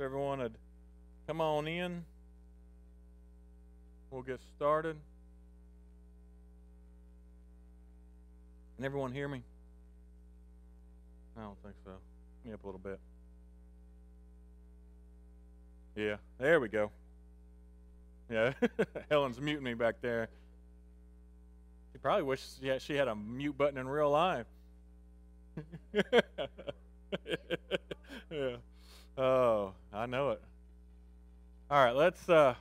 If everyone would come on in, we'll get started. Can everyone hear me? I don't think so. Me up a little bit. Yeah, there we go. Yeah, Helen's muting me back there. She probably wishes yeah, she had a mute button in real life. yeah. Oh, I know it. All right, let's uh,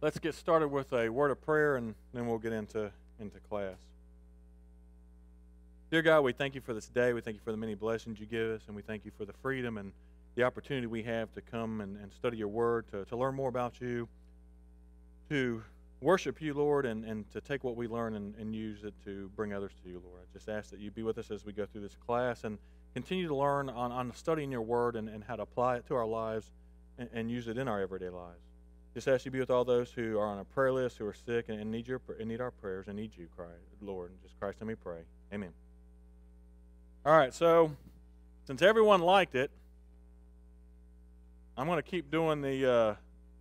let's get started with a word of prayer, and then we'll get into into class. Dear God, we thank you for this day. We thank you for the many blessings you give us, and we thank you for the freedom and the opportunity we have to come and, and study your word, to, to learn more about you, to worship you, Lord, and, and to take what we learn and, and use it to bring others to you, Lord. I just ask that you be with us as we go through this class and continue to learn on, on studying your word and, and how to apply it to our lives and, and use it in our everyday lives. Just ask you to be with all those who are on a prayer list, who are sick, and, and need your and need our prayers and need you, Christ, Lord. In just Christ, let me pray. Amen. All right, so since everyone liked it, I'm going to keep doing the uh,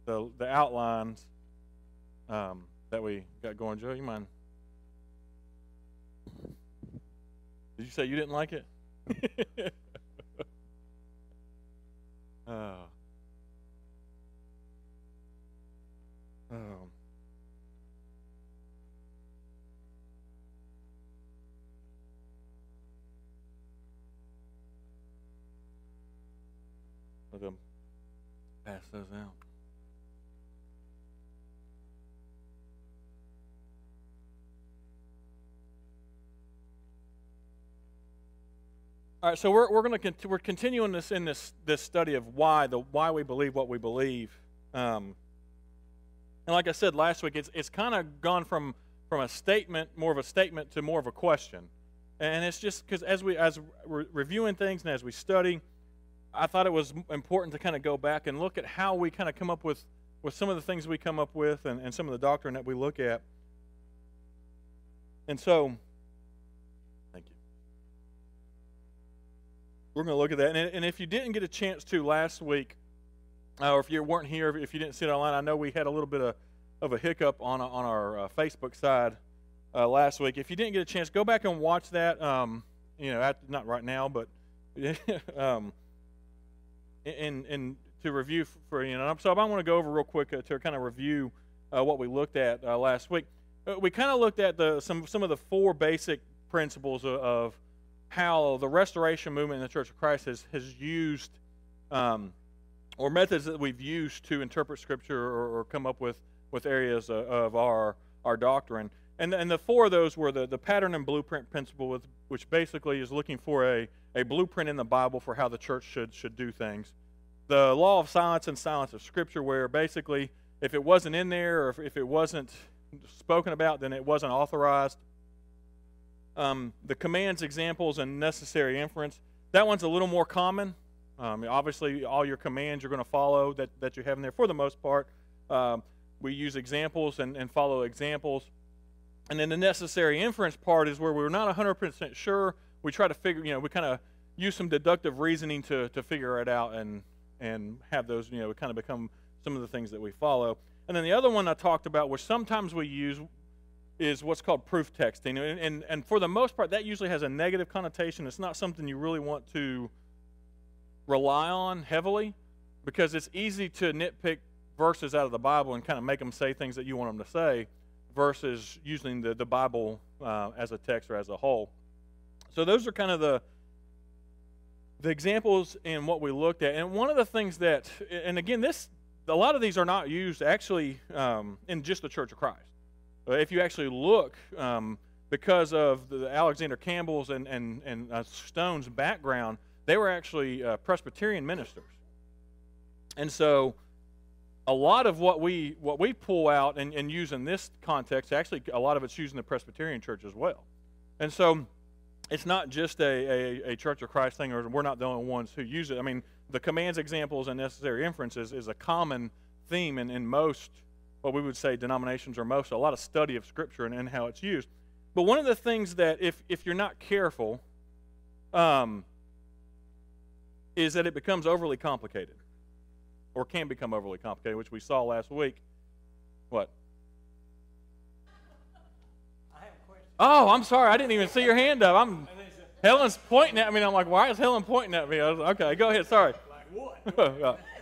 the, the outlines um, that we got going. Joe, you mind? Did you say you didn't like it? oh. Oh. Let them pass those out. All right, so we're, we're going to we're continuing this in this this study of why the why we believe what we believe, um, and like I said last week, it's it's kind of gone from from a statement more of a statement to more of a question, and it's just because as we as we're reviewing things and as we study, I thought it was important to kind of go back and look at how we kind of come up with with some of the things we come up with and, and some of the doctrine that we look at, and so we're going to look at that. And, and, if you didn't get a chance to last week, uh, or if you weren't here, if you didn't see it online, I know we had a little bit of, of a hiccup on, on our uh, Facebook side uh, last week. If you didn't get a chance, go back and watch that. Um, you know, at, not right now, but um, in, in to review for you know. So I want to go over real quick uh, to kind of review uh, what we looked at uh, last week. we kind of looked at the some some of the four basic principles of, of how the restoration movement in the Church of Christ has, has used, um, or methods that we've used to interpret Scripture or, or come up with, with areas of, of, our, our doctrine. And, and the four of those were the, the pattern and blueprint principle, with, which basically is looking for a, a blueprint in the Bible for how the church should, should do things. The law of silence and silence of Scripture, where basically if it wasn't in there or if, if it wasn't spoken about, then it wasn't authorized um, the commands, examples, and necessary inference. That one's a little more common. Um, obviously, all your commands you're going to follow that, that you have in there for the most part. Um, we use examples and, and follow examples. And then the necessary inference part is where we're not 100% sure. We try to figure, you know, we kind of use some deductive reasoning to, to figure it out and, and have those, you know, kind of become some of the things that we follow. And then the other one I talked about, which sometimes we use, is what's called proof texting. And, and, and for the most part, that usually has a negative connotation. It's not something you really want to rely on heavily because it's easy to nitpick verses out of the Bible and kind of make them say things that you want them to say versus using the, the Bible uh, as a text or as a whole. So those are kind of the the examples in what we looked at. And one of the things that, and again, this a lot of these are not used actually um, in just the Church of Christ. Uh, if you actually look, um, because of the Alexander Campbell's and, and, and uh, Stone's background, they were actually uh, Presbyterian ministers. And so a lot of what we, what we pull out and, and use in this context, actually a lot of it's used in the Presbyterian church as well. And so it's not just a, a, a, Church of Christ thing, or we're not the only ones who use it. I mean, the commands, examples, and necessary inferences is a common theme in, in most what we would say denominations are most, a lot of study of Scripture and, and how it's used. But one of the things that, if, if you're not careful, um, is that it becomes overly complicated, or can become overly complicated, which we saw last week. What? Oh, I'm sorry. I didn't even see your hand up. I'm Helen's pointing at me. And I'm like, why is Helen pointing at me? I was, okay, go ahead. Sorry. Like what?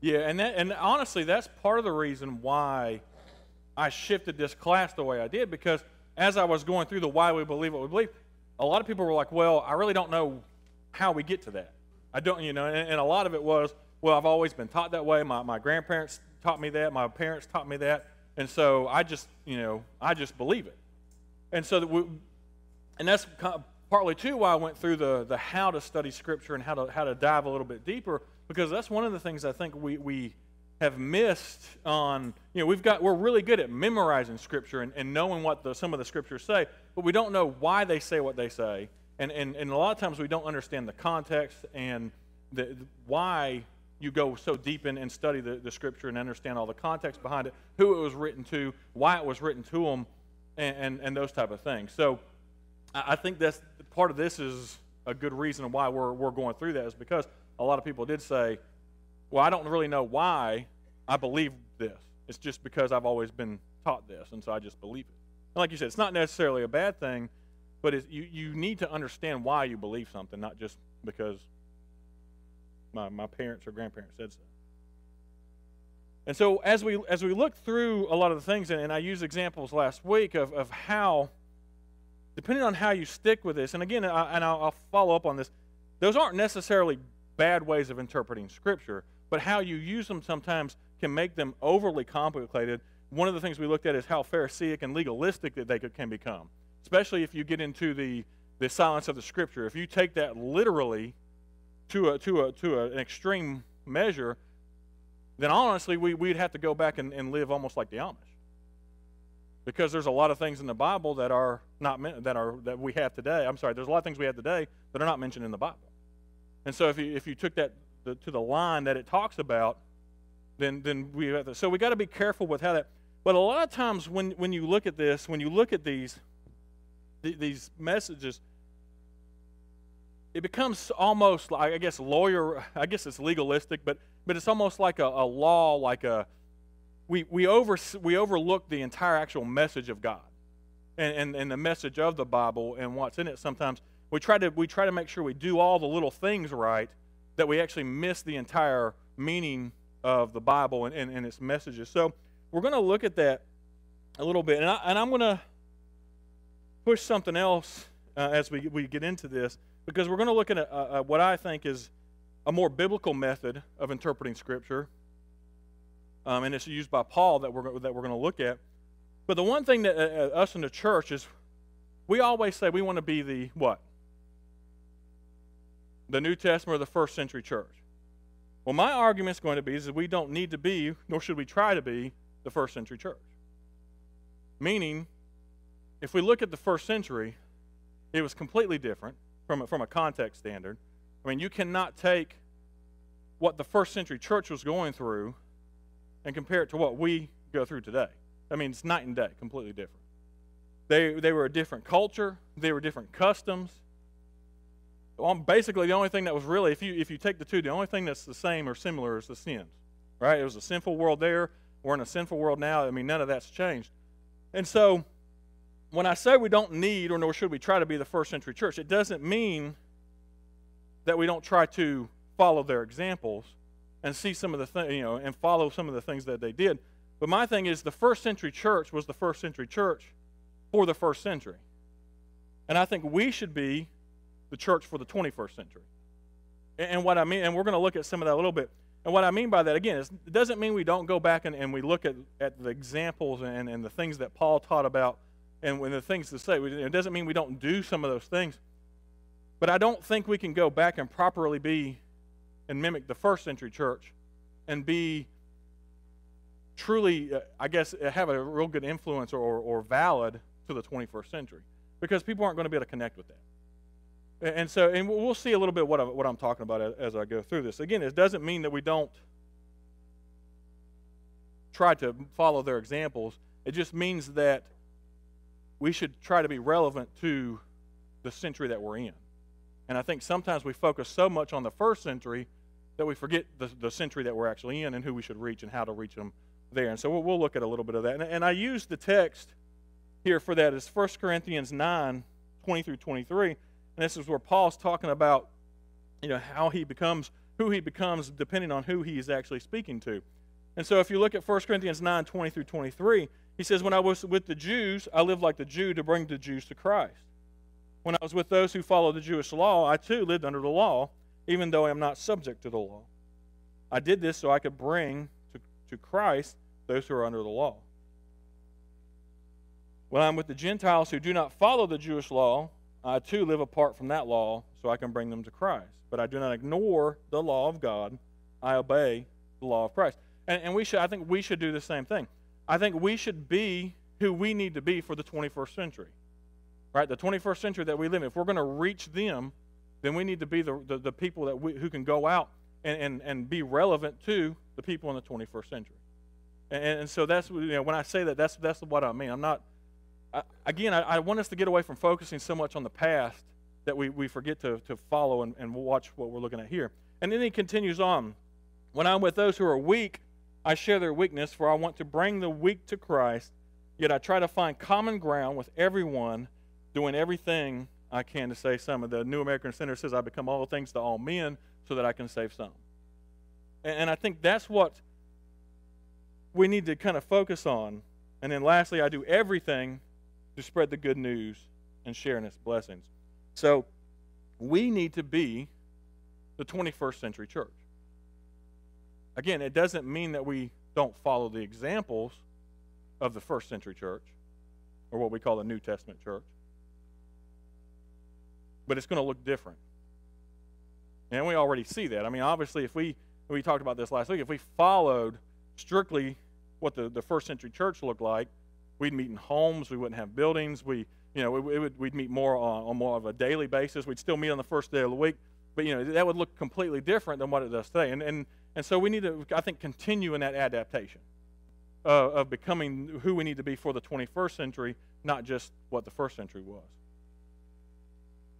Yeah, and, that, and honestly, that's part of the reason why I shifted this class the way I did because as I was going through the why we believe what we believe, a lot of people were like, well, I really don't know how we get to that. I don't, you know, and, and a lot of it was, well, I've always been taught that way. My, my grandparents taught me that. My parents taught me that. And so I just, you know, I just believe it. And so, we, and that's partly too why I went through the, the how to study Scripture and how to, how to dive a little bit deeper, because that's one of the things I think we, we have missed on, you know, we've got, we're really good at memorizing Scripture and, and knowing what the, some of the Scriptures say, but we don't know why they say what they say. And, and, and a lot of times we don't understand the context and the, why you go so deep in and study the, the scripture and understand all the context behind it, who it was written to, why it was written to them, and, and, and those type of things. So I, I think that's part of this is a good reason why we're, we're going through that is because a lot of people did say, well, I don't really know why I believe this. It's just because I've always been taught this, and so I just believe it. And like you said, it's not necessarily a bad thing, but you, you need to understand why you believe something, not just because my, my parents or grandparents said so. And so as we as we look through a lot of the things, and, and I used examples last week of, of how, depending on how you stick with this, and again, I, and I'll, I'll follow up on this, those aren't necessarily bad ways of interpreting Scripture, but how you use them sometimes can make them overly complicated. One of the things we looked at is how Pharisaic and legalistic that they can become, especially if you get into the, the silence of the Scripture. If you take that literally, to, a, to, a, to a, an extreme measure, then honestly, we, we'd have to go back and, and live almost like the Amish. Because there's a lot of things in the Bible that are not that are that we have today. I'm sorry, there's a lot of things we have today that are not mentioned in the Bible. And so if you if you took that the, to the line that it talks about, then then we have to, so we got to be careful with how that. But a lot of times when when you look at this, when you look at these these messages, it becomes almost like I guess lawyer I guess it's legalistic, but but it's almost like a, a law, like a we we over we overlook the entire actual message of God and, and, and the message of the Bible and what's in it sometimes. We try to we try to make sure we do all the little things right that we actually miss the entire meaning of the Bible and, and, and its messages. So we're going to look at that a little bit. And, I, I'm going to push something else uh, as we, we get into this because we're going to look at a, a, what I think is a more biblical method of interpreting Scripture, um, and it's used by Paul that we're that we're going to look at. But the one thing that uh, uh, us in the church is, we always say we want to be the what? The New Testament or the first century church. Well, my argument is going to be is that we don't need to be, nor should we try to be, the first century church. Meaning, if we look at the first century, it was completely different from a, from a context standard. I mean, you cannot take what the first century church was going through and compare it to what we go through today. I mean, it's night and day, completely different. They, they were a different culture, they were different customs. Basically, the only thing that was really, if you, if you take the two, the only thing that's the same or similar is the sins, right? It was a sinful world there. We're in a sinful world now. I mean, none of that's changed. And so, when I say we don't need or nor should we try to be the first century church, it doesn't mean that we don't try to follow their examples and see some of the things, you know, and follow some of the things that they did. But my thing is the first century church was the first century church for the first century. And I think we should be the church for the 21st century. And, what I mean, and we're going to look at some of that a little bit. And what I mean by that, again, is it doesn't mean we don't go back and, and we look at, at the examples and, and the things that Paul taught about and when the things to say, it doesn't mean we don't do some of those things. But I don't think we can go back and properly be and mimic the first century church and be truly, uh, I guess, have a real good influence or, or valid to the 21st century because people aren't going to be able to connect with that. And so, and we'll see a little bit what, I, what I'm talking about as I go through this. Again, it doesn't mean that we don't try to follow their examples. It just means that we should try to be relevant to the century that we're in. And I think sometimes we focus so much on the first century that we forget the, the century that we're actually in and who we should reach and how to reach them there. And so we'll, we'll look at a little bit of that. And, and I use the text here for that is 1 Corinthians 9, 20 through 23. And this is where Paul's talking about, you know, how he becomes, who he becomes depending on who he is actually speaking to. And so if you look at 1 Corinthians 9, 20 through 23, he says, When I was with the Jews, I lived like the Jew to bring the Jews to Christ. When I was with those who follow the Jewish law, I too lived under the law, even though I am not subject to the law. I did this so I could bring to, to Christ those who are under the law. When I'm with the Gentiles who do not follow the Jewish law, I too live apart from that law so I can bring them to Christ. But I do not ignore the law of God, I obey the law of Christ. And, and we should, I think we should do the same thing. I think we should be who we need to be for the 21st century right? The 21st century that we live in. If we're going to reach them, then we need to be the, the, the people that we, who can go out and, and, and be relevant to the people in the 21st century. And, and so that's, you know, when I say that, that's, that's what I mean. I'm not, Again, I, I, want us to get away from focusing so much on the past that we, we forget to, to follow and, and watch what we're looking at here. And then he continues on. When I'm with those who are weak, I share their weakness, for I want to bring the weak to Christ, yet I try to find common ground with everyone doing everything I can to save some. of the New American Standard says, I become all things to all men so that I can save some. And, and I think that's what we need to kind of focus on. And then lastly, I do everything to spread the good news and sharing its blessings. So we need to be the 21st century church. Again, it doesn't mean that we don't follow the examples of the first century church or what we call the New Testament church but it's going to look different. And we already see that. I mean, obviously, if we, we talked about this last week, if we followed strictly what the, the first century church looked like, we'd meet in homes, we wouldn't have buildings, we, you know, we, would, we'd meet more on, on more of a daily basis. We'd still meet on the first day of the week, but, you know, that would look completely different than what it does today. And, and, and so we need to, I think, continue in that adaptation uh, of becoming who we need to be for the 21st century, not just what the first century was.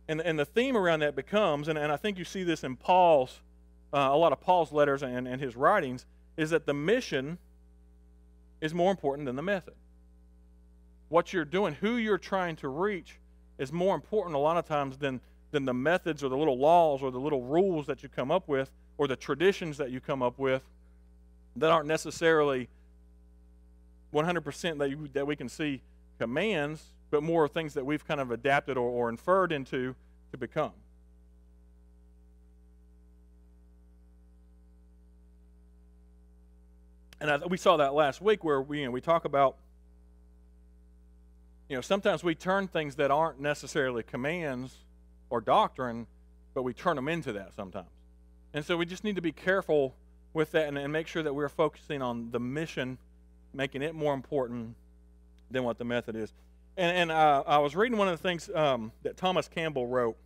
And, and the theme around that becomes, and, and I think you see this in Paul's, uh, a lot of Paul's letters and, and his writings, is that the mission is more important than the method. What you're doing, who you're trying to reach, is more important a lot of times than, than the methods or the little laws or the little rules that you come up with or the traditions that you come up with that aren't necessarily 100% that, you, that we can see commands but more things that we've kind of adapted or, or inferred into to become. And I, we saw that last week where we, you know, we talk about, you know, sometimes we turn things that aren't necessarily commands or doctrine, but we turn them into that sometimes. And so we just need to be careful with that and, and make sure that we're focusing on the mission, making it more important than what the method is. And, and uh, I was reading one of the things um, that Thomas Campbell wrote,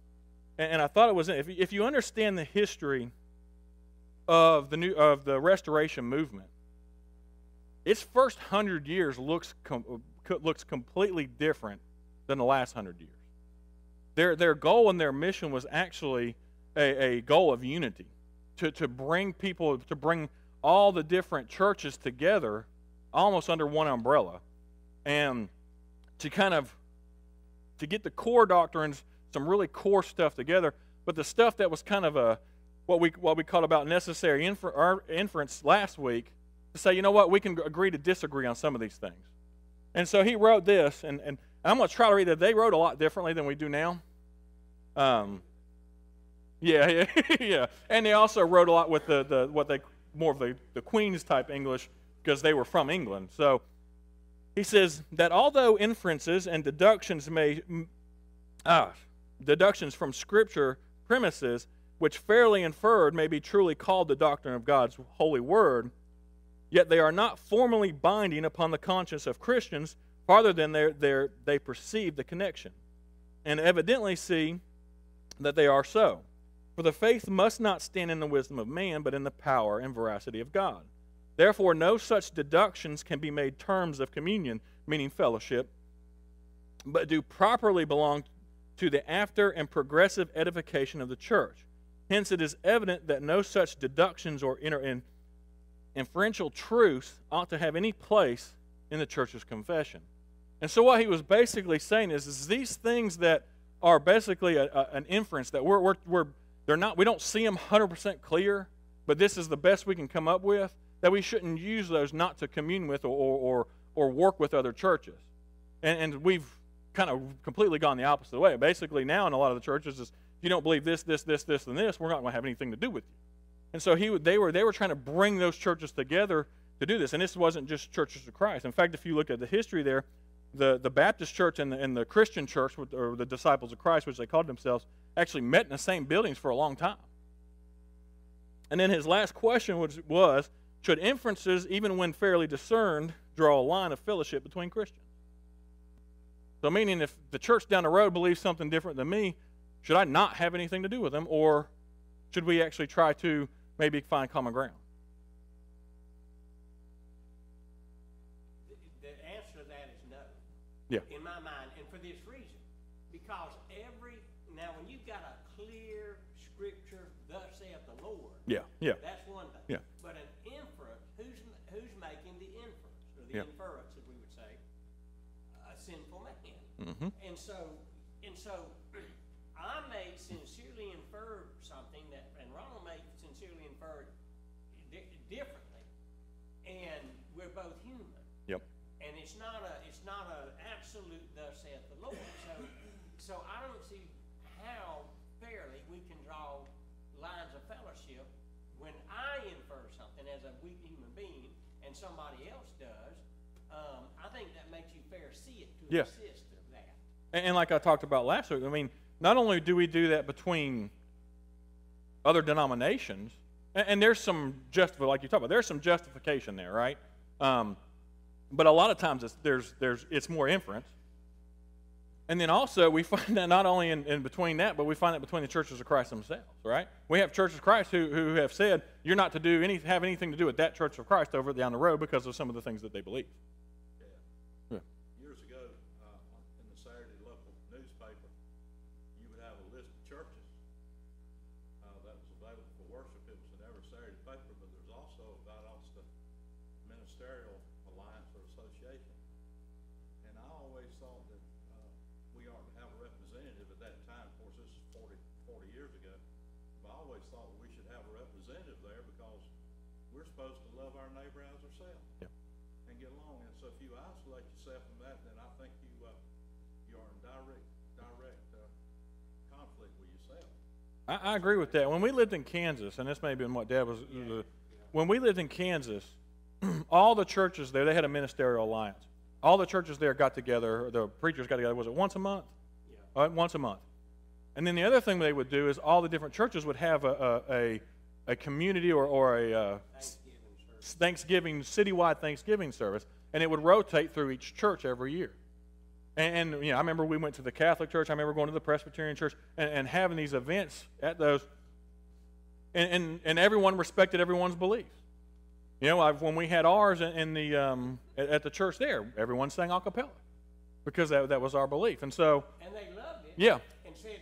and, and I thought it was if, if you understand the history of the new of the Restoration movement, its first hundred years looks com- looks completely different than the last hundred years. Their their goal and their mission was actually a, a goal of unity, to to bring people to bring all the different churches together, almost under one umbrella, and to kind of to get the core doctrines, some really core stuff together, but the stuff that was kind of a what we what we called about necessary infer, inference last week to say, you know what, we can agree to disagree on some of these things. And so he wrote this, and, and I'm going to try to read that. They wrote a lot differently than we do now. Um, yeah, yeah, yeah. And they also wrote a lot with the, the what they more of the, the Queen's type English because they were from England. So he says that although inferences and deductions may, ah, deductions from Scripture premises, which fairly inferred may be truly called the doctrine of God's holy word, yet they are not formally binding upon the conscience of Christians farther than they're, they're, they perceive the connection, and evidently see that they are so. For the faith must not stand in the wisdom of man, but in the power and veracity of God. Therefore, no such deductions can be made terms of communion, meaning fellowship, but do properly belong to the after and progressive edification of the church. Hence, it is evident that no such deductions or inter- inferential truths ought to have any place in the church's confession. And so, what he was basically saying is, is these things that are basically a, a, an inference that we're, we're, we're they're not we don't see them 100% clear, but this is the best we can come up with. That we shouldn't use those not to commune with or or, or work with other churches. And, and we've kind of completely gone the opposite way. Basically, now in a lot of the churches, is if you don't believe this, this, this, this, and this, we're not going to have anything to do with you. And so he, they were they were trying to bring those churches together to do this. And this wasn't just churches of Christ. In fact, if you look at the history there, the, the Baptist church and the, and the Christian church, or the disciples of Christ, which they called themselves, actually met in the same buildings for a long time. And then his last question was, was should inferences, even when fairly discerned, draw a line of fellowship between Christians? So, meaning if the church down the road believes something different than me, should I not have anything to do with them, or should we actually try to maybe find common ground? The, the answer to that is no. Yeah. In my mind, and for this reason, because every now when you've got a clear scripture, thus saith the Lord. Yeah, yeah. That's one thing. Yeah. But an inference, who's who's making the inference or the Yeah. inference, as we would say, a sinful man. Mm-hmm. And so, and so, I may sincerely infer something that, and Ronald may it di- differently, and we're both human. Yep. And it's not a, it's not a absolute thus saith the Lord. So, so I don't see how fairly we can draw lines of fellowship when I infer something as a weak human being and somebody else does. Um, I think that makes you fair see it to Yes. assist of that. And, and like I talked about last week, I mean, not only do we do that between other denominations, and, and there's some just like you talked about, there's some justification there, right? Um, but a lot of times it's, there's there's it's more inference. And then also we find that not only in, in between that, but we find that between the churches of Christ themselves, right? We have churches of Christ who, who have said you're not to do any have anything to do with that church of Christ over down the road because of some of the things that they believe. We're supposed to love our neighbor as ourselves Yeah. and get along. And so if you isolate yourself from that, then I think you, uh, you are in direct, direct, uh, conflict with yourself. I, I agree with that. When we lived in Kansas, and this may have been what Dad was, the, when we lived in Kansas, all the churches there, they had a ministerial alliance. All the churches there got together, the preachers got together, was it once a month? Yeah. Uh, once a month. And then the other thing they would do is all the different churches would have a, a, a, a community or, or a uh, Thanksgiving. Thanksgiving, citywide Thanksgiving service, and it would rotate through each church every year. And, and you know, I remember we went to the Catholic church. I remember going to the Presbyterian church and, and having these events at those. And, and, and everyone respected everyone's beliefs. You know, I've, when we had ours in, in the um, at, at the church there, everyone sang a cappella because that, that was our belief. And so, And they loved it. Yeah. And said,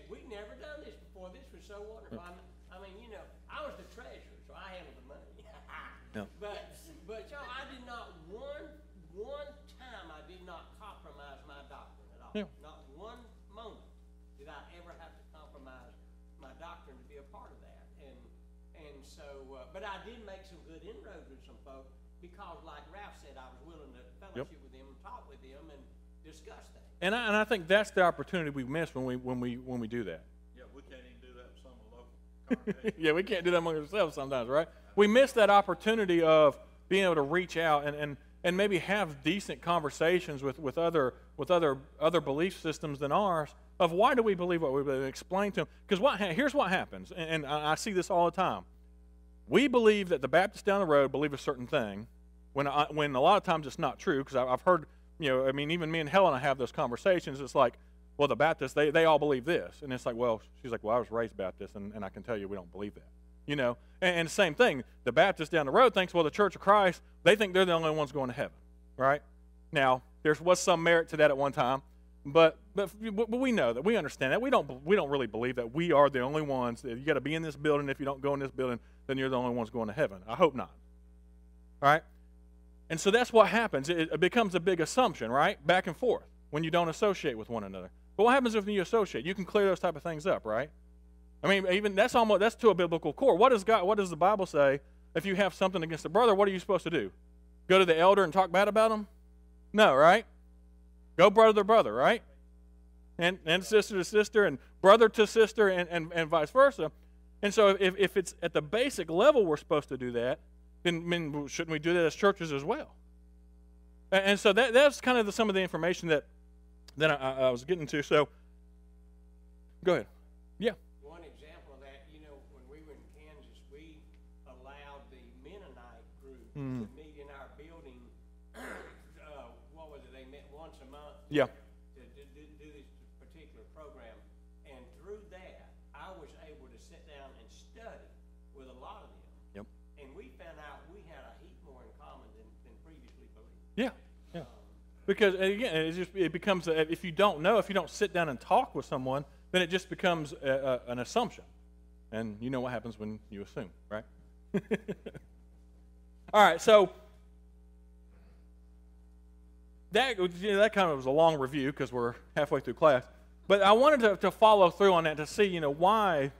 but I did make some good inroads with some folk because like Ralph said, I was willing to fellowship with them, talk with them and discuss things. and I, and I think that's the opportunity we miss when we when we when we do that. Yeah, we can't even do that with some of the local congregations. yeah, we can't do that among ourselves sometimes, right? We miss that opportunity of being able to reach out and, and and maybe have decent conversations with, with other with other other belief systems than ours of why do we believe what we believe. Explain to them because what here's what happens, and, and I see this all the time. We believe that the Baptists down the road believe a certain thing, when I, when a lot of times it's not true. Because I've heard, you know, I mean, even me and Helen I have those conversations. It's like, well, the Baptists they they all believe this, and it's like, well, she's like, well, I was raised Baptist, and, and I can tell you we don't believe that. You know, and, and same thing. The Baptist down the road thinks, well, the Church of Christ, they think they're the only ones going to heaven, right? Now, there was some merit to that at one time, but, but but we know that we understand that we don't we don't really believe that we are the only ones. That you got to be in this building. If you don't go in this building, then you're the only ones going to heaven. I hope not. Right? And so that's what happens. It, it becomes a big assumption, right? Back and forth when you don't associate with one another. But what happens if you associate? You can clear those type of things up, right? I mean, even that's almost that's to a biblical core. What does God? What does the Bible say? If you have something against a brother, what are you supposed to do? Go to the elder and talk bad about him? No, right? Go brother to brother, right? And and sister to sister, and brother to sister, and, and, and vice versa. And so, if, if it's at the basic level we're supposed to do that, then, then shouldn't we do that as churches as well? And, and so that that's kind of the, some of the information that that I, I was getting to. So, go ahead. Yeah. One example of that, you know, when we were in Kansas, we allowed the Mennonite group mm. to meet in our building. uh, what was it? They met once a month. Yeah. Sit down and study with a lot of them. Yep. And we found out we had a heap more in common than, than previously believed. Yeah. Yeah. Um, because again, it just it becomes a, if you don't know, if you don't sit down and talk with someone, then it just becomes a, a, an assumption, and you know what happens when you assume, right? All right, so that, you know, that kind of was a long review because we're halfway through class. But I wanted to, to follow through on that to see, you know, why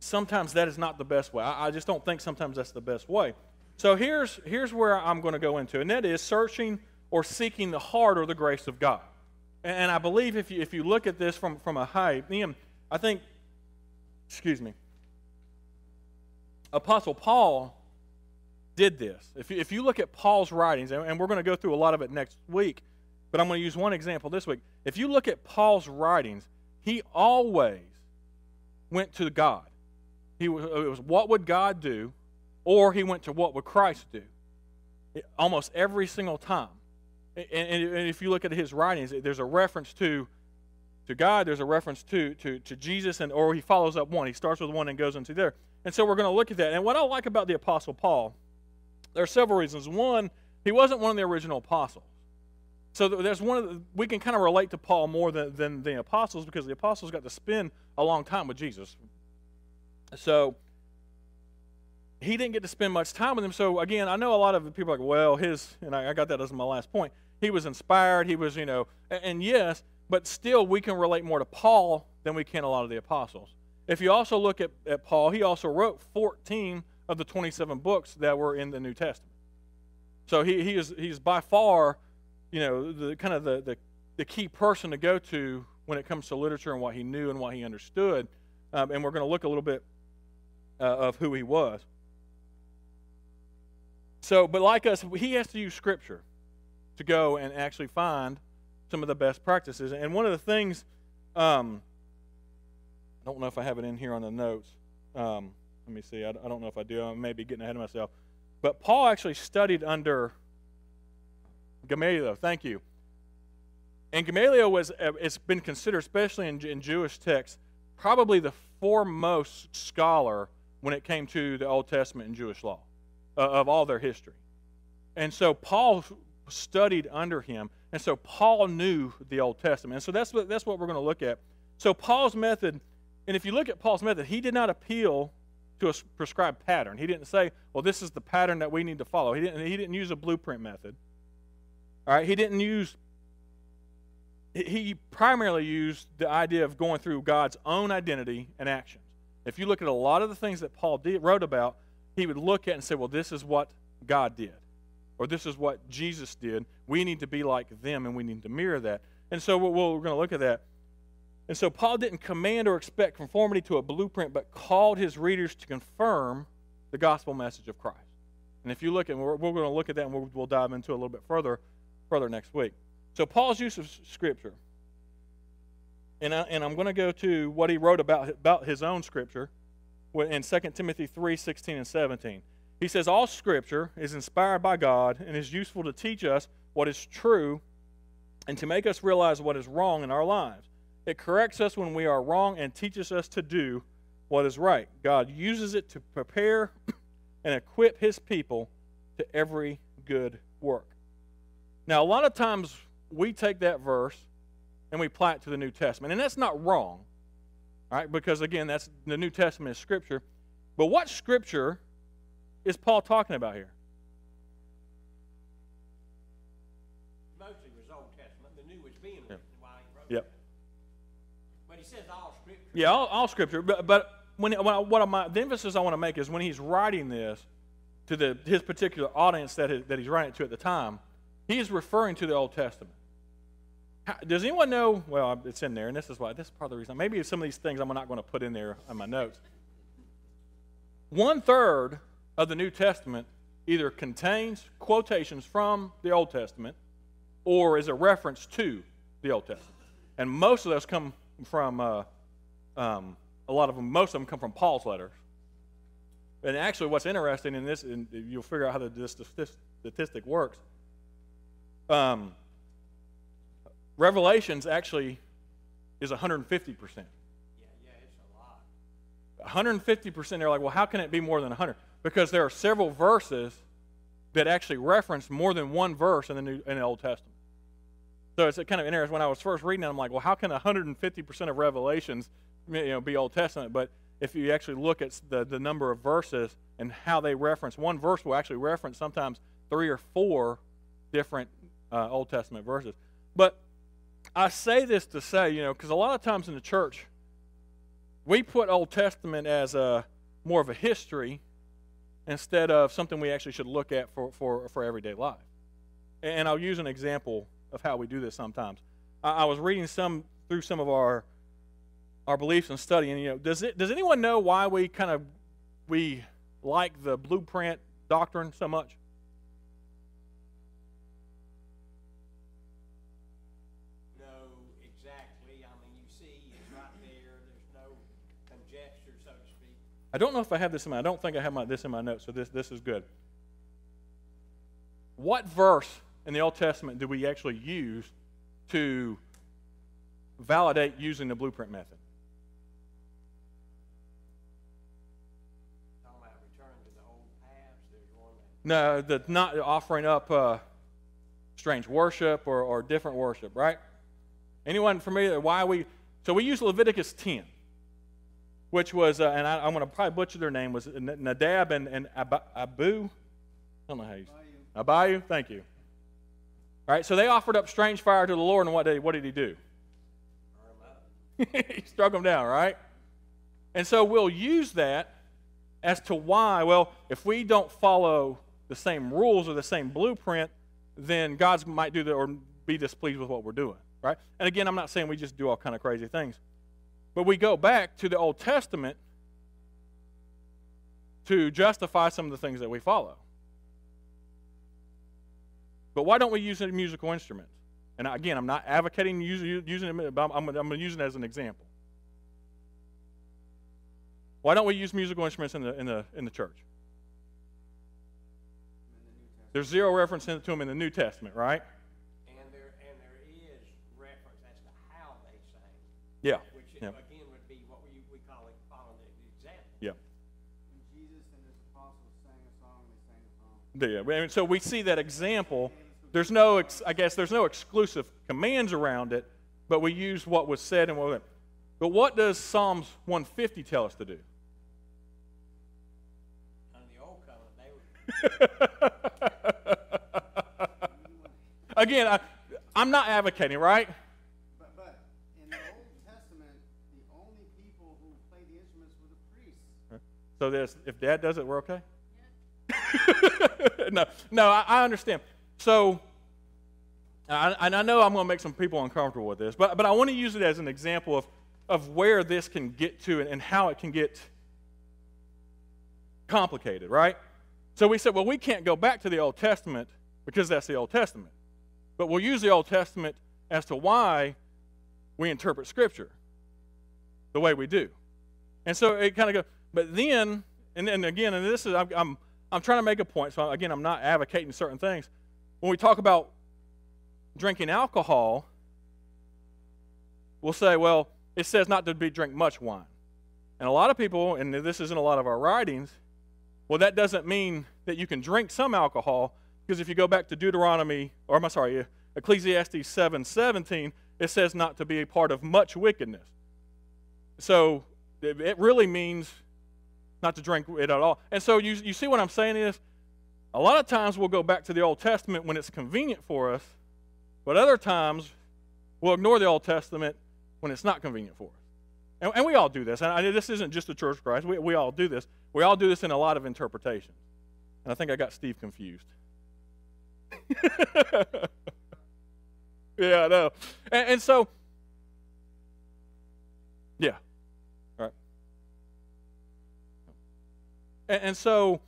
sometimes that is not the best way. I, I just don't think sometimes that's the best way. So here's, here's where I'm going to go into, and that is searching or seeking the heart or the grace of God. And, and I believe if you, if you look at this from, from a high, I think, excuse me, Apostle Paul did this. If you, if you look at Paul's writings, and, and we're going to go through a lot of it next week, but I'm going to use one example this week. If you look at Paul's writings, he always went to God. He was, it was what would God do, or he went to what would Christ do. It, almost every single time. And, and, and, if you look at his writings, there's a reference to to God, there's a reference to, to, to Jesus, and or he follows up one. He starts with one and goes into there. And so we're going to look at that. And what I like about the Apostle Paul there are several reasons. One, he wasn't one of the original apostles. So there's one of the, we can kind of relate to Paul more than, than the apostles because the apostles got to spend a long time with Jesus. So he didn't get to spend much time with him. So again, I know a lot of people like, well, his, and I, I got that as my last point. He was inspired. He was, you know, and, and yes, but still we can relate more to Paul than we can a lot of the apostles. If you also look at, at Paul, he also wrote 14 of the 27 books that were in the New Testament. So he, he is he's by far, you know, the kind of the, the, the key person to go to when it comes to literature and what he knew and what he understood. Um, and we're going to look a little bit uh, of who he was. So, but like us, he has to use Scripture to go and actually find some of the best practices. And one of the things, um, I don't know if I have it in here on the notes. Um, let me see. I, I don't know if I do. I may be getting ahead of myself. But Paul actually studied under Gamaliel. Thank you. And Gamaliel was, uh, it's been considered, especially in, in Jewish texts, probably the foremost scholar when it came to the Old Testament and Jewish law uh, of all their history. And so Paul studied under him. And so Paul knew the Old Testament. And so that's what, that's what we're going to look at. So Paul's method, and if you look at Paul's method, he did not appeal to a prescribed pattern. He didn't say, well, this is the pattern that we need to follow. He didn't, he didn't use a blueprint method. All right, he didn't use, he primarily used the idea of going through God's own identity and actions. If you look at a lot of the things that Paul did, wrote about, he would look at and say, well, this is what God did, or this is what Jesus did. We need to be like them, and we need to mirror that. And so we're going to look at that. And so Paul didn't command or expect conformity to a blueprint, but called his readers to confirm the gospel message of Christ. And if you look at, we're, we're going to look at that and we'll, we'll dive into it a little bit further, further next week. So Paul's use of Scripture, and, I, and I'm going to go to what he wrote about, about his own Scripture in 2 Timothy 3 16 and 17. He says, All Scripture is inspired by God and is useful to teach us what is true and to make us realize what is wrong in our lives. It corrects us when we are wrong and teaches us to do what is right. God uses it to prepare and equip his people to every good work. Now, a lot of times we take that verse and we apply it to the New Testament, and that's not wrong, right? Because again, that's the New Testament is scripture. But what scripture is Paul talking about here? Mostly was Old Testament. The New was being Yep. written while he wrote Yep. it. But he says all scripture. Yeah, all, all scripture. But, but when, when I, what I'm, the emphasis I want to make is when he's writing this to the, his particular audience that, that he's writing it to at the time, he is referring to the Old Testament. Does anyone know? Well, it's in there, and this is why. This is part of the reason. Maybe some of these things I'm not going to put in there on my notes. One third of the New Testament either contains quotations from the Old Testament or is a reference to the Old Testament. And most of those come from, uh, um, a lot of them, most of them come from Paul's letters. And actually, what's interesting in this, and you'll figure out how the, this statistic works. Um, Revelations actually is 150%. Yeah, yeah, it's a lot. 150% they're like well how can it be more than 100 because there are several verses that actually reference more than one verse in the new in the old testament. So it's kind of interesting. When i was first reading it i'm like well how can 150% of revelations you know be old testament? But if you actually look at the, the number of verses and how they reference one verse will actually reference sometimes three or four different uh, old testament verses. But i say this to say you know because a lot of times in the church we put Old Testament as a more of a history instead of something we actually should look at for, for, for everyday life. And I'll use an example of how we do this sometimes. I, I was reading some through some of our our beliefs and study, you know, does it does anyone know why we kind of we like the blueprint doctrine so much? I don't know if I have this in my. I don't think I have my, this in my notes, so this this is good. What verse in the Old Testament do we actually use to validate using the blueprint method? No, the not offering up uh, strange worship or, or different worship, right? Anyone familiar? Why we? So we use Leviticus 10, which was, uh, and I, I'm going to probably butcher their name, was Nadab and, and Ab- Abu. I don't know how you. Abihu. Thank you. All right, so they offered up strange fire to the Lord, and what did, what did he do? he struck them down, right? And so we'll use that as to why, well, if we don't follow the same rules or the same blueprint, then God's might do that or be displeased with what we're doing, right? And again, I'm not saying we just do all kind of crazy things. But we go back to the Old Testament to justify some of the things that we follow. But why don't we use musical instruments? And again, I'm not advocating using, them, but I'm, I'm going to use it as an example. Why don't we use musical instruments in the, in the, in the church? There's zero reference to them in the New Testament, right? And there, and there is reference as to how they sang, Yeah. Which Yeah. again would be what we, we call it, following the example. Yeah. When Jesus and his apostles sang a song, they sang a song. Yeah. And so we see that example. There's no, ex, I guess, there's no exclusive commands around it, but we use what was said and what. But what does Psalms 150 tell us to do? Under the old covenant, they were, Again, I, I'm not advocating, right? But, but in the Old Testament, the only people who played the instruments were the priests. So there's, if Dad does it, we're okay. no, no, I, I understand. So, I, and I know I'm going to make some people uncomfortable with this, but but I want to use it as an example of of where this can get to and, and how it can get complicated, right? So we said, well, we can't go back to the Old Testament because that's the Old Testament. But we'll use the Old Testament as to why we interpret Scripture the way we do. And so it kind of goes, but then, and then again, and this is, I'm, I'm, I'm trying to make a point. So again, I'm not advocating certain things. When we talk about drinking alcohol, we'll say, well, it says not to be drink much wine. And a lot of people, and this isn't a lot of our writings, well, that doesn't mean that you can drink some alcohol, because if you go back to Deuteronomy, or I'm sorry, Ecclesiastes 7 17, it says not to be a part of much wickedness. So it really means not to drink it at all. And so you, you see what I'm saying is, a lot of times we'll go back to the Old Testament when it's convenient for us, but other times we'll ignore the Old Testament when it's not convenient for us. And, and we all do this. And I, this isn't just the Church of Christ. We, we all do this. We all do this in a lot of interpretations. And I think I got Steve confused. yeah, I know. And, and so, yeah. And, and so,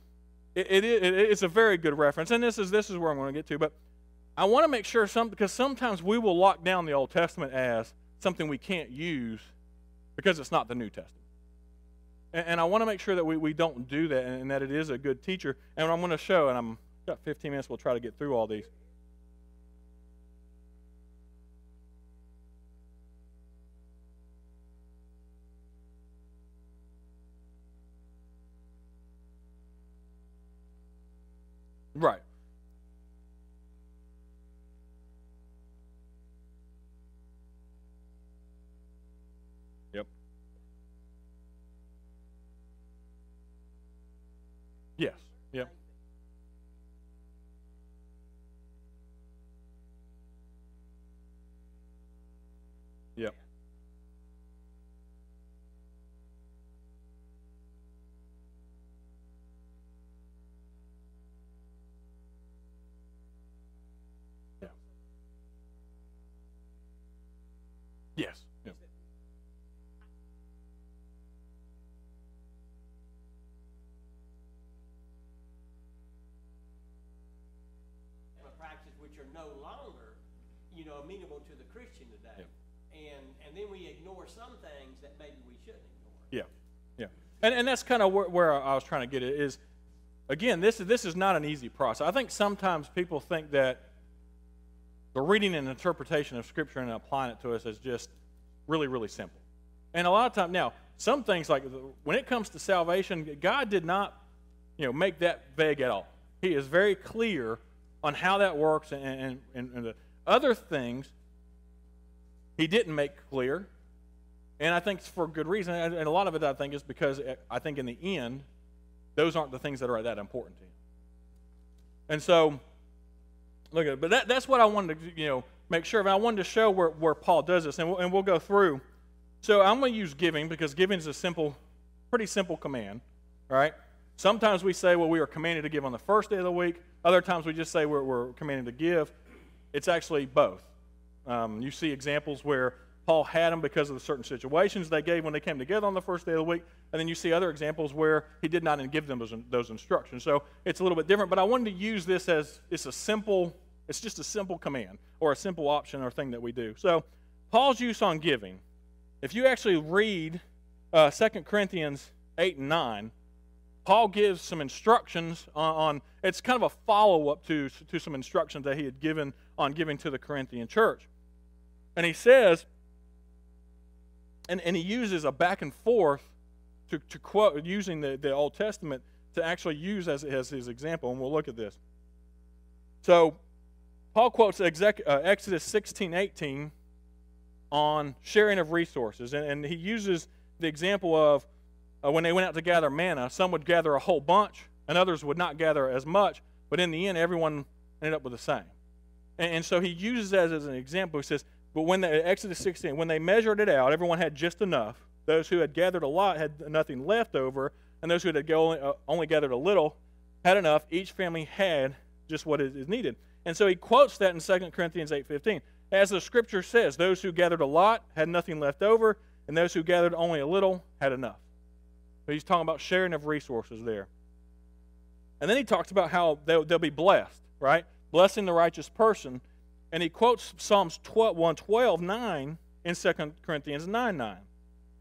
it, it, it, it's a very good reference. And this is, this is where I'm going to get to. But I want to make sure some, because sometimes we will lock down the Old Testament as something we can't use because it's not the New Testament. And, and I want to make sure that we, we don't do that and, and that it is a good teacher. And I'm going to show, and I'm got 15 minutes, we'll try to get through all these. Yes. Yep. a practice which are no longer, you know, amenable to the Christian today. And, and then we ignore some things that maybe we shouldn't ignore. Yeah, yeah, and and that's kind of where, where I was trying to get it is, again, this is this is not an easy process. I think sometimes people think that the reading and interpretation of Scripture and applying it to us is just really really simple, and a lot of times now some things like when it comes to salvation, God did not, you know, make that vague at all. He is very clear on how that works, and and, and, the other things he didn't make clear. And I think it's for good reason. And a lot of it, I think, is because eh, I think in the end, those aren't the things that are that important to him. And so, look at it. But that, that's what I wanted to, you know, make sure of. And I wanted to show where, where Paul does this. And we'll, and we'll go through. So I'm going to use giving because giving is a simple, pretty simple command. Right? Sometimes we say, well, we are commanded to give on the first day of the week. Other times we just say we're, we're commanded to give. It's actually both. Um, you see examples where Paul had them because of the certain situations they gave when they came together on the first day of the week, and then you see other examples where he did not give them those, those instructions. So it's a little bit different, but I wanted to use this as it's a simple, it's just a simple command or a simple option or thing that we do. So Paul's use on giving, if you actually read uh, 2 Corinthians 8 and 9, Paul gives some instructions on, on it's kind of a follow up to, to some instructions that he had given on giving to the Corinthian church. And he says, and, and he uses a back and forth to, to quote, using the, the Old Testament to actually use as, as his example. And we'll look at this. So, Paul quotes uh, Exodus 16 18 on sharing of resources. And, and he uses the example of uh, when they went out to gather manna, some would gather a whole bunch, and others would not gather as much. But in the end, everyone ended up with the same. And, and so he uses that as an example. He says, but when the Exodus 16, when they measured it out, everyone had just enough. Those who had gathered a lot had nothing left over, and those who had only, uh, only gathered a little had enough. Each family had just what is needed. And so he quotes that in 2 Corinthians 8:15. As the scripture says, those who gathered a lot had nothing left over, and those who gathered only a little had enough. So he's talking about sharing of resources there. And then he talks about how they'll, they'll be blessed, right? Blessing the righteous person. And he quotes Psalms 12, 112, 9 in 2 Corinthians 9 9.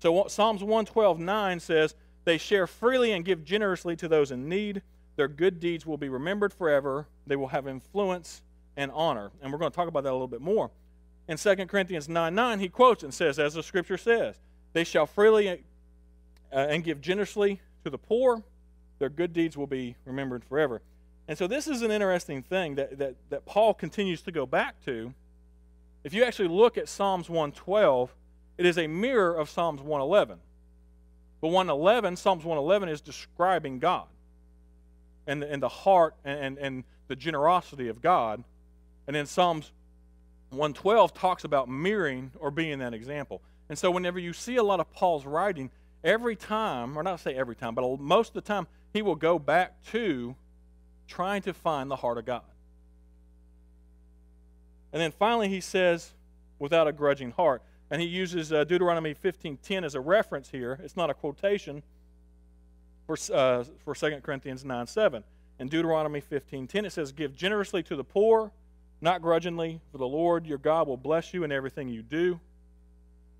So Psalms 112, 9 says, They share freely and give generously to those in need. Their good deeds will be remembered forever. They will have influence and honor. And we're going to talk about that a little bit more. In 2 Corinthians 9 9, he quotes and says, As the scripture says, They shall freely uh, and give generously to the poor. Their good deeds will be remembered forever. And so this is an interesting thing that, that, that Paul continues to go back to. If you actually look at Psalms 112, it is a mirror of Psalms 111. But 111, Psalms 111 is describing God and the, and the heart and, and, the generosity of God. And then Psalms 112 talks about mirroring or being that example. And so whenever you see a lot of Paul's writing, every time, or not say every time, but most of the time, he will go back to trying to find the heart of God. And then finally, he says, without a grudging heart. And he uses uh, Deuteronomy 15.10 as a reference here. It's not a quotation for, uh, for 2 Corinthians 9.7. In Deuteronomy 15.10, it says, Give generously to the poor, not grudgingly, for the Lord your God will bless you in everything you do.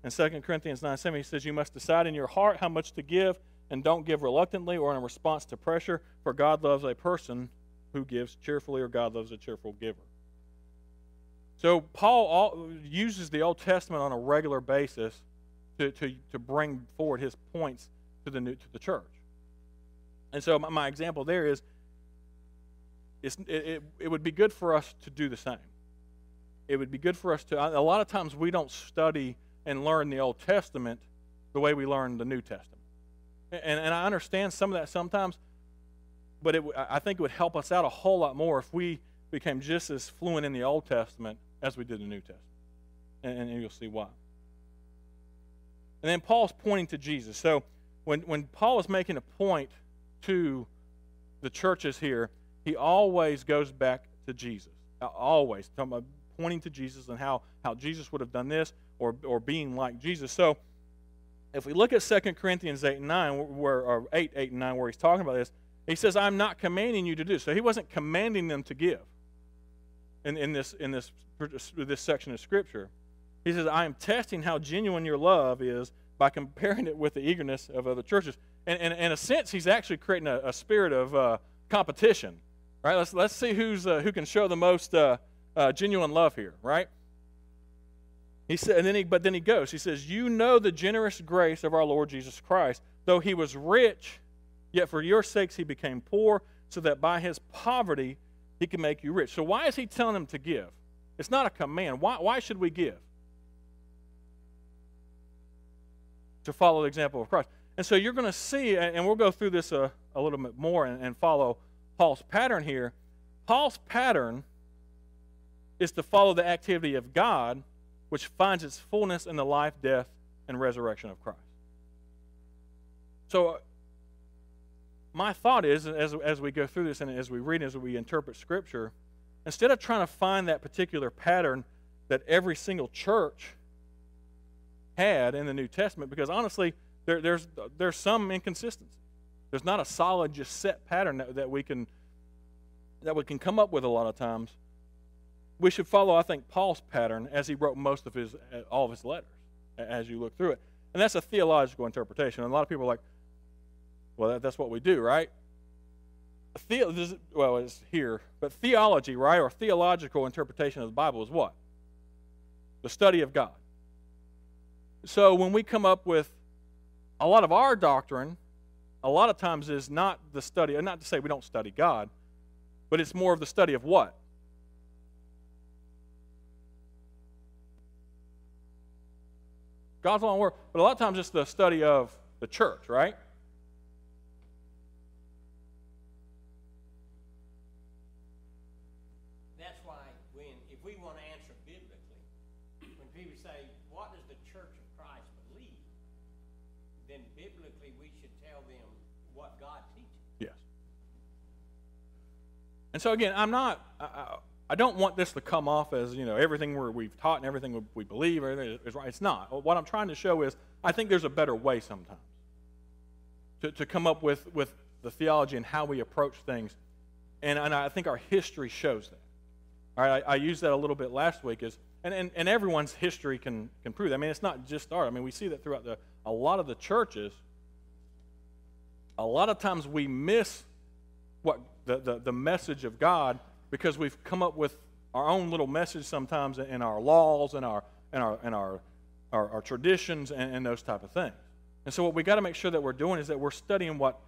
In 2 Corinthians 9.7, he says, You must decide in your heart how much to give, and don't give reluctantly or in response to pressure, for God loves a person who gives cheerfully, or God loves a cheerful giver. So Paul uses the Old Testament on a regular basis to, to, to bring forward his points to the, new, to the church. And so my, my example there is it, it, it would be good for us to do the same. It would be good for us to, a lot of times we don't study and learn the Old Testament the way we learn the New Testament. And, and I understand some of that sometimes, but it, I think it would help us out a whole lot more if we became just as fluent in the Old Testament as we did the New Testament. And, and you'll see why. And then Paul's pointing to Jesus. So when, when Paul is making a point to the churches here, he always goes back to Jesus. Uh, always. Talking about pointing to Jesus and how, how Jesus would have done this or, or being like Jesus. So if we look at 2 Corinthians 8 and 9, where, or 8, 8 and 9, where he's talking about this, he says, I'm not commanding you to do. So he wasn't commanding them to give in, in, this, in this, this section of Scripture. He says, I am testing how genuine your love is by comparing it with the eagerness of other churches. And, and, in a sense, he's actually creating a, a spirit of uh, competition. Right? Let's, let's see who's, uh, who can show the most uh, uh genuine love here, right? He said, and then he, but then he goes. He says, "You know the generous grace of our Lord Jesus Christ. Though he was rich, yet for your sakes he became poor, so that by his poverty he can make you rich." So why is he telling them to give? It's not a command. Why, why should we give? To follow the example of Christ. And so you're going to see, and we'll go through this a, a little bit more and, and follow Paul's pattern here. Paul's pattern is to follow the activity of God which finds its fullness in the life, death, and resurrection of Christ. So, uh, my thought is, as, as we go through this and as we read, as we interpret Scripture, instead of trying to find that particular pattern that every single church had in the New Testament, because honestly, there, there's, there's some inconsistency. There's not a solid, just set pattern that, that we can that we can come up with a lot of times we should follow, I think, Paul's pattern as he wrote most of his, uh, all of his letters, as you look through it. And that's a theological interpretation. And a lot of people are like, well, that, that's what we do, right? The, well, it's here, but theology, right, or theological interpretation of the Bible is what? The study of God. So when we come up with a lot of our doctrine, a lot of times is not the study, not to say we don't study God, but it's more of the study of what? God's and word. But a lot of times it's the study of the church, right? And so again, I'm not, I, I don't want this to come off as, you know, everything we've taught and everything we believe everything is right. It's not. What I'm trying to show is I think there's a better way sometimes to, to come up with, with the theology and how we approach things And, and I think our history shows that. All right, I, I used that a little bit last week, is, and, and, and everyone's history can, can prove that. I mean, it's not just ours. I mean, we see that throughout the, a lot of the churches. A lot of times we miss what the, the, the message of God because we've come up with our own little message sometimes in our laws and our, and our, and our, our, our traditions and, and those type of things. And so what we got to make sure that we're doing is that we're studying what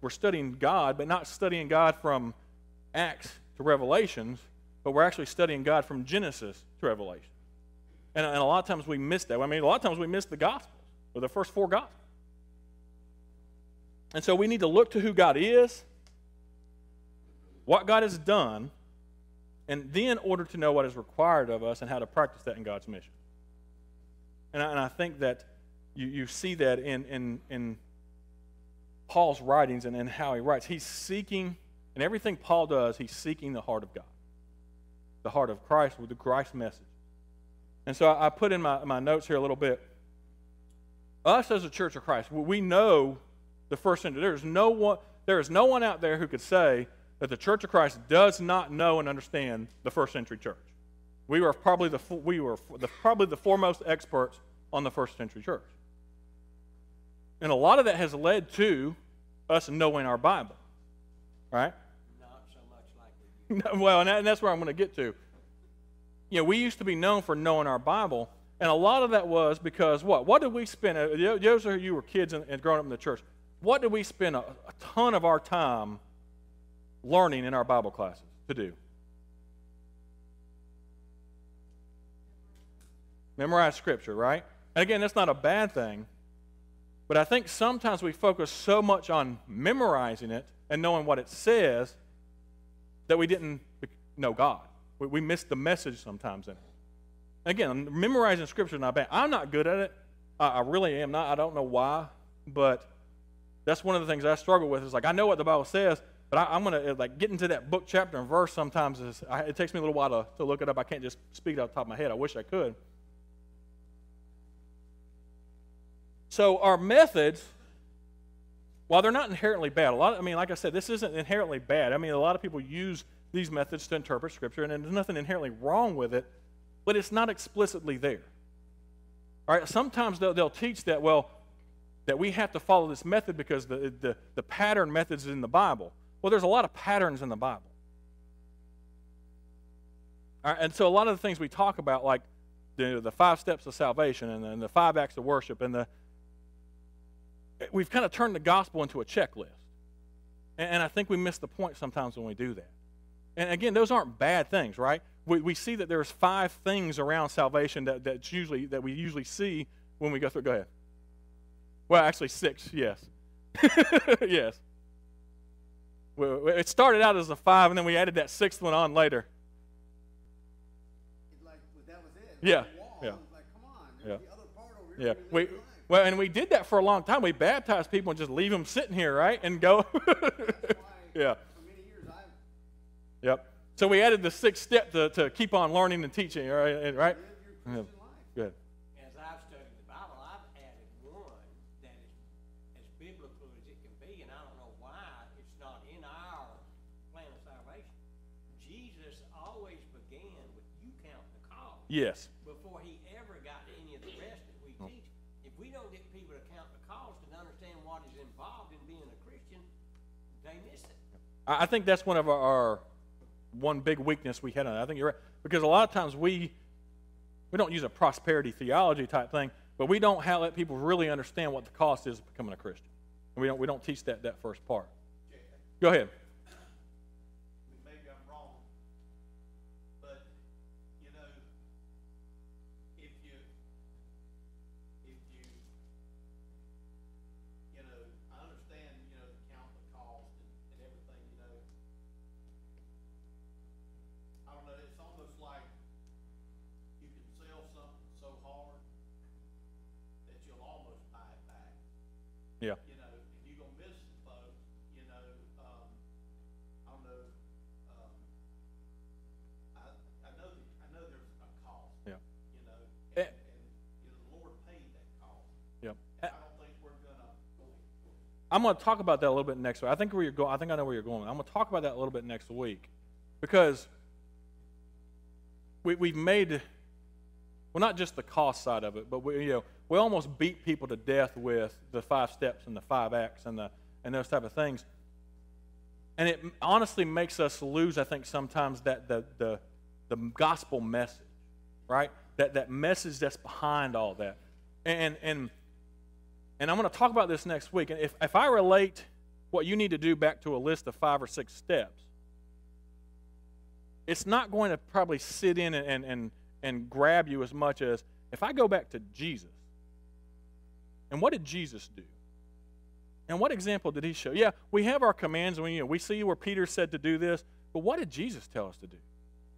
we're studying God, but not studying God from Acts to Revelations, but we're actually studying God from Genesis to Revelation. And, and a lot of times we miss that. I mean, a lot of times we miss the Gospels, or the first four Gospels. And so we need to look to who God is, what God has done, and then order to know what is required of us and how to practice that in God's mission. And I, and I think that you, you see that in, in, in Paul's writings and in how he writes. He's seeking, and everything Paul does, he's seeking the heart of God, the heart of Christ with the Christ message. And so I, I put in my, my notes here a little bit. Us as a church of Christ, we know the first century. There is no one, there is no one out there who could say that the Church of Christ does not know and understand the first century church. We were probably the, we were the, probably the foremost experts on the first century church. And a lot of that has led to us knowing our Bible, right? Not so much like we well, and, that, and that's where I'm going to get to. You know, we used to be known for knowing our Bible, and a lot of that was because what? What did we spend? Those of you who were kids and, and growing up in the church. What did we spend a, a ton of our time learning in our Bible classes to do? Memorize Scripture, right? And again, that's not a bad thing. But I think sometimes we focus so much on memorizing it and knowing what it says that we didn't know God. We, we missed the message sometimes in it. Again, memorizing Scripture is not bad. I'm not good at it. I, I really am not. I don't know why, but that's one of the things I struggle with. Is like I know what the Bible says, but I, am gonna uh, like get into that book, chapter, and verse. Sometimes is, I, it takes me a little while to, to look it up. I can't just speak it off the top of my head. I wish I could. So our methods, while they're not inherently bad, a lot. Of, I mean, like I said, this isn't inherently bad. I mean, a lot of people use these methods to interpret Scripture, and there's nothing inherently wrong with it, but it's not explicitly there. All right. Sometimes they'll, they'll teach that well that we have to follow this method because the, the, the pattern methods in the Bible. Well, there's a lot of patterns in the Bible. And so a lot of the things we talk about, like the, the five steps of salvation and the, and the five acts of worship and the we've kind of turned the gospel into a checklist. And, and I think we miss the point sometimes when we do that. And again, those aren't bad things, right? We, we see that there's five things around salvation that, that's usually, that we usually see when we go through. Go ahead. Well, actually, six, yes. yes. It started out as a five, and then we added that sixth one on later. Like, well, that was it. Yeah, yeah. Like, on, Yeah. the other part over here. Yeah. We, you live your life. well, and we did that for a long time. We baptized people and just leave them sitting here, right? And go. Yeah. For many years, I've Yep. So we added the sixth step to, to keep on learning and teaching, right? Good. Yes. before he ever got to any of the rest that we mm. teach. If we don't get people to count the cost and understand what is involved in being a Christian, they miss it. I I think that's one of our, our one big weakness we had on it. I think you're right. Because a lot of times we we don't use a prosperity theology type thing, but we don't have, let people really understand what the cost is of becoming a Christian. And we don't we don't teach that that first part. Go ahead. Yeah. you know, if you gonna miss folks, you know, um, I don't know, um, I, I know, that- I know there's a cost. Yeah. You know, Eh. and, and, you know, the Lord paid that cost. Yep. And I don't think we're gonna, I'm going to talk about that a little bit next week. I think where you're going. I think I know where you're going. I'm going to talk about that a little bit next week because we, we've made well not just the cost side of it, but we you know we almost beat people to death with the five steps and the five acts and the and those type of things. And it honestly makes us lose, I think, sometimes that the the, the gospel message, right? That that message that's behind all that. And and and I'm going to talk about this next week. And if, if I relate what you need to do back to a list of five or six steps, it's not going to probably sit in and, and, and, and grab you as much as if I go back to Jesus. And what did Jesus do? And what example did he show? Yeah, we have our commands, and we, you know, we see where Peter said to do this, but what did Jesus tell us to do?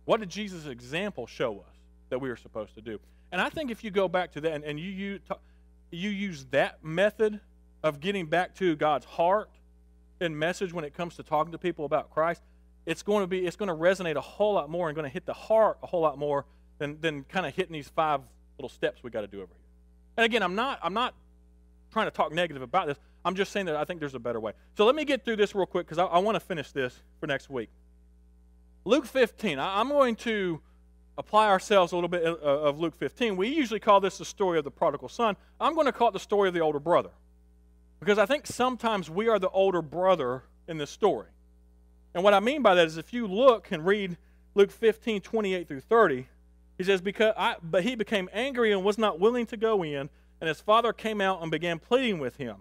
What did Jesus' example show us that we were supposed to do? And I think if you go back to that and, and you, you you use that method of getting back to God's heart and message when it comes to talking to people about Christ, it's going to be it's going to resonate a whole lot more and going to hit the heart a whole lot more than than kind of hitting these five little steps we got to do over here. And again, I'm not I'm not trying to talk negative about this. I'm just saying that I think there's a better way. So let me get through this real quick because I, I want to finish this for next week. Luke 15. I, I'm going to apply ourselves a little bit uh, of Luke 15, we usually call this the story of the prodigal son. I'm going to call it the story of the older brother. Because I think sometimes we are the older brother in this story. And what I mean by that is if you look and read Luke 15, 28 through 30, he says, because I, But he became angry and was not willing to go in, and his father came out and began pleading with him.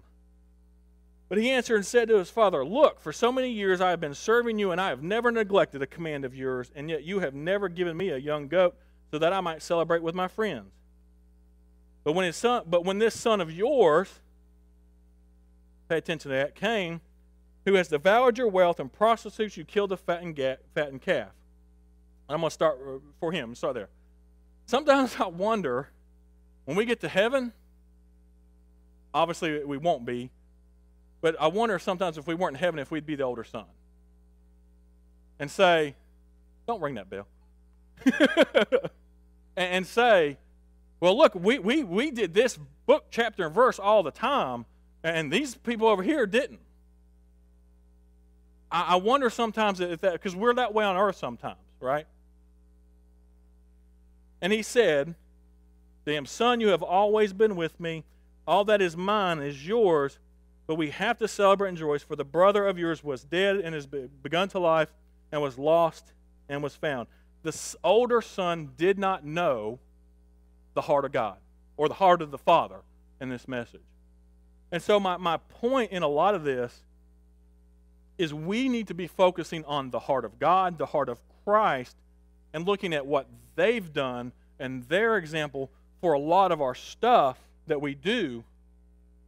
But he answered and said to his father, Look, for so many years I have been serving you, and I have never neglected a command of yours, and yet you have never given me a young goat so that I might celebrate with my friends. But when, his son, but when this son of yours, pay attention to that, came, who has devoured your wealth and prostitutes, you killed the fattened, ga- fattened calf. I'm going to start uh, for him. Start there. Sometimes I wonder when we get to heaven, obviously we won't be, but I wonder sometimes if we weren't in heaven, if we'd be the older son. And say, don't ring that bell. and say, well, look, we, we, we did this book, chapter, and verse all the time, and these people over here didn't. I, I wonder sometimes if that, because we're that way on earth sometimes, right? And he said, Damn Son, you have always been with me. All that is mine is yours. But we have to celebrate and rejoice, for the brother of yours was dead and has begun to life, and was lost and was found. The older son did not know the heart of God or the heart of the Father in this message. And so, my, my point in a lot of this is we need to be focusing on the heart of God, the heart of Christ, and looking at what they've done and their example for a lot of our stuff that we do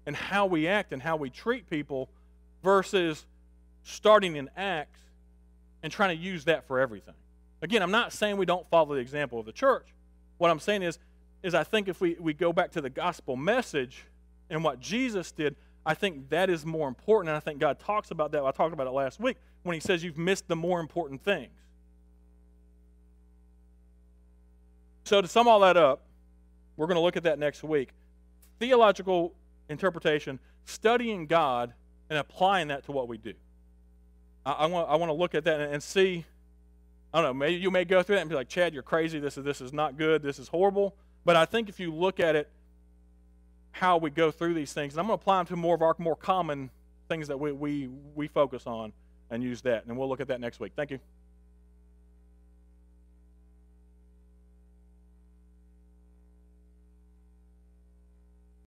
and how we act and how we treat people versus starting in Acts and trying to use that for everything. Again, I'm not saying we don't follow the example of the church. What I'm saying is, is I think if we, we go back to the gospel message and what Jesus did, I think that is more important. And I think God talks about that. I talked about it last week when he says you've missed the more important things. So, to sum all that up, we're going to look at that next week. Theological interpretation, studying God and applying that to what we do. I, I want I want to look at that and, and see. I don't know. Maybe you may go through that and be like, Chad, you're crazy. This is this is not good. This is horrible. But I think if you look at it, how we go through these things, and I'm going to apply them to more of our more common things that we we we focus on and use that. And we'll look at that next week. Thank you.